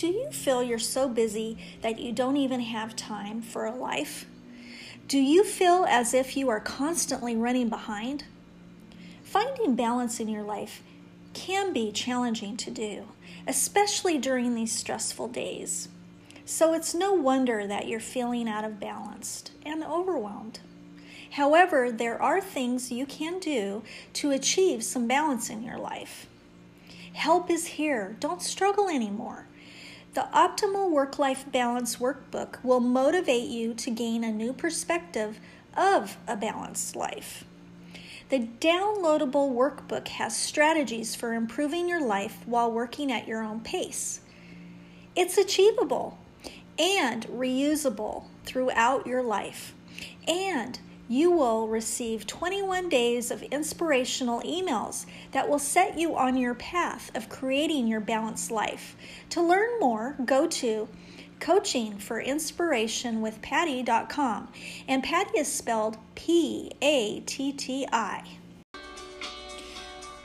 Do you feel you're so busy that you don't even have time for a life? Do you feel as if you are constantly running behind? Finding balance in your life can be challenging to do, especially during these stressful days. So it's no wonder that you're feeling out of balance and overwhelmed. However, there are things you can do to achieve some balance in your life. Help is here. Don't struggle anymore. The Optimal Work Life Balance Workbook will motivate you to gain a new perspective of a balanced life. The downloadable workbook has strategies for improving your life while working at your own pace. It's achievable and reusable throughout your life. And you will receive 21 days of inspirational emails that will set you on your path of creating your balanced life. To learn more, go to coachingforinspirationwithpatti.com. And Patti is spelled P A T T I.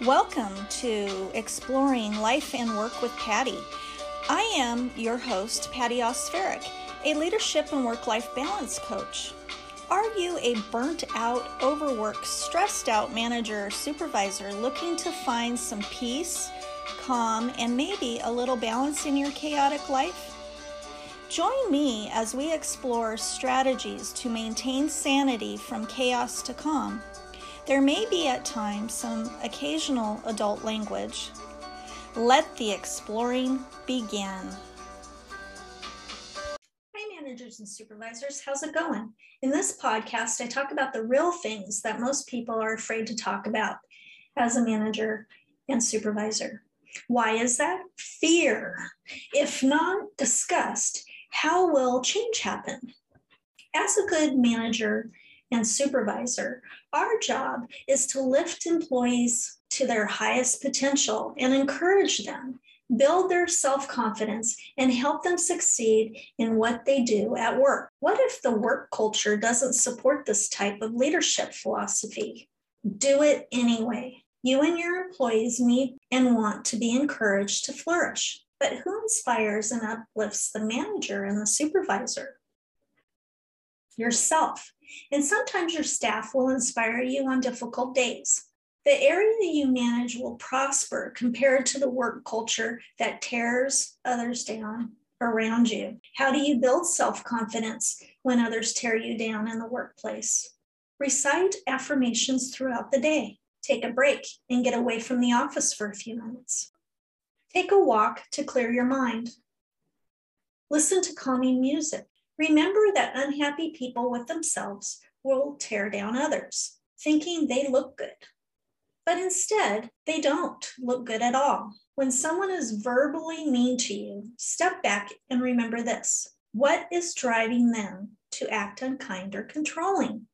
Welcome to Exploring Life and Work with Patti I am your host, Patti Osferic, a leadership and work life balance coach. Are you a burnt out, overworked, stressed out manager or supervisor looking to find some peace, calm, and maybe a little balance in your chaotic life? Join me as we explore strategies to maintain sanity from chaos to calm. There may be at times some occasional adult language. Let the exploring begin Hi, managers and supervisors. How's it going? In this podcast, I talk about the real things that most people are afraid to talk about as a manager and supervisor. Why is that? Fear. If not discussed, how will change happen? As a good manager and supervisor, our job is to lift employees to their highest potential and encourage them build their self confidence, and help them succeed in what they do at work. What if the work culture doesn't support this type of leadership philosophy? Do it anyway. You and your employees need and want to be encouraged to flourish. But who inspires and uplifts the manager and the supervisor? Yourself. And sometimes your staff will inspire you on difficult days. The area that you manage will prosper compared to the work culture that tears others down around you. How do you build self confidence when others tear you down in the workplace? Recite affirmations throughout the day. Take a break and get away from the office for a few minutes. Take a walk to clear your mind. Listen to calming music. Remember that unhappy people with themselves will tear down others, thinking they look good. But instead, they don't look good at all. When someone is verbally mean to you, step back and remember this. What is driving them to act unkind or controlling?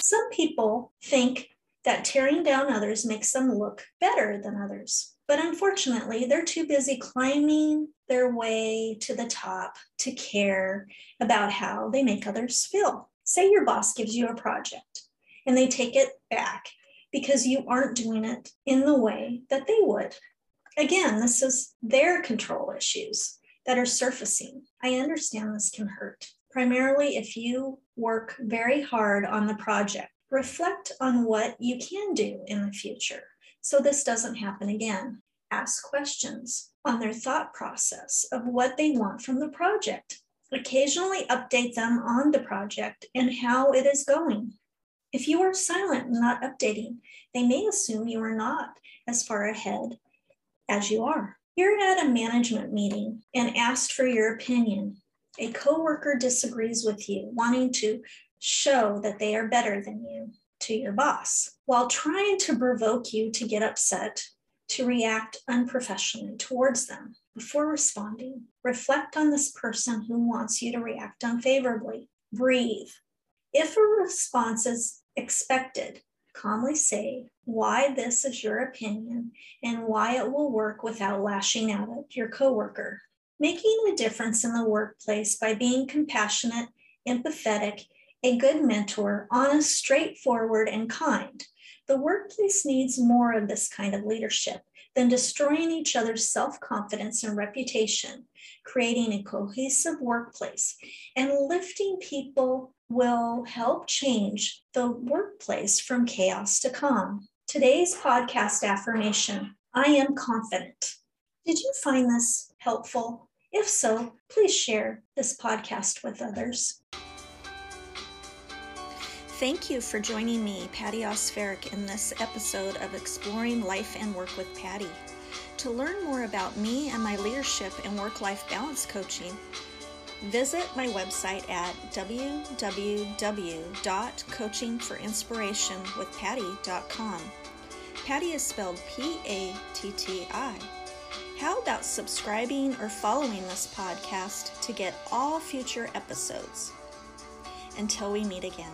Some people think that tearing down others makes them look better than others. But unfortunately, they're too busy climbing their way to the top to care about how they make others feel. Say your boss gives you a project and they take it back because you aren't doing it in the way that they would. Again, this is their control issues that are surfacing. I understand this can hurt, primarily if you work very hard on the project. Reflect on what you can do in the future so this doesn't happen again. Ask questions on their thought process of what they want from the project. Occasionally update them on the project and how it is going. If you are silent and not updating, they may assume you are not as far ahead as you are. You're at a management meeting and asked for your opinion. A coworker disagrees with you, wanting to show that they are better than you to your boss, while trying to provoke you to get upset, to react unprofessionally towards them. Before responding, reflect on this person who wants you to react unfavorably. Breathe. If a response is expected. Calmly say why this is your opinion and why it will work without lashing out at your coworker. Making a difference in the workplace by being compassionate, empathetic, a good mentor, honest, straightforward, and kind. The workplace needs more of this kind of leadership than destroying each other's self confidence and reputation, creating a cohesive workplace, and lifting people will help change the workplace from chaos to calm. Today's podcast affirmation I am confident. Did you find this helpful? If so, please share this podcast with others. Thank you for joining me, Patti Osferic, in this episode of Exploring Life and Work with Patti. To learn more about me and my leadership and work life balance coaching, visit my website at www.coachingforinspirationwithpatti.com. Patti is spelled P A T T I. How about subscribing or following this podcast to get all future episodes? Until we meet again.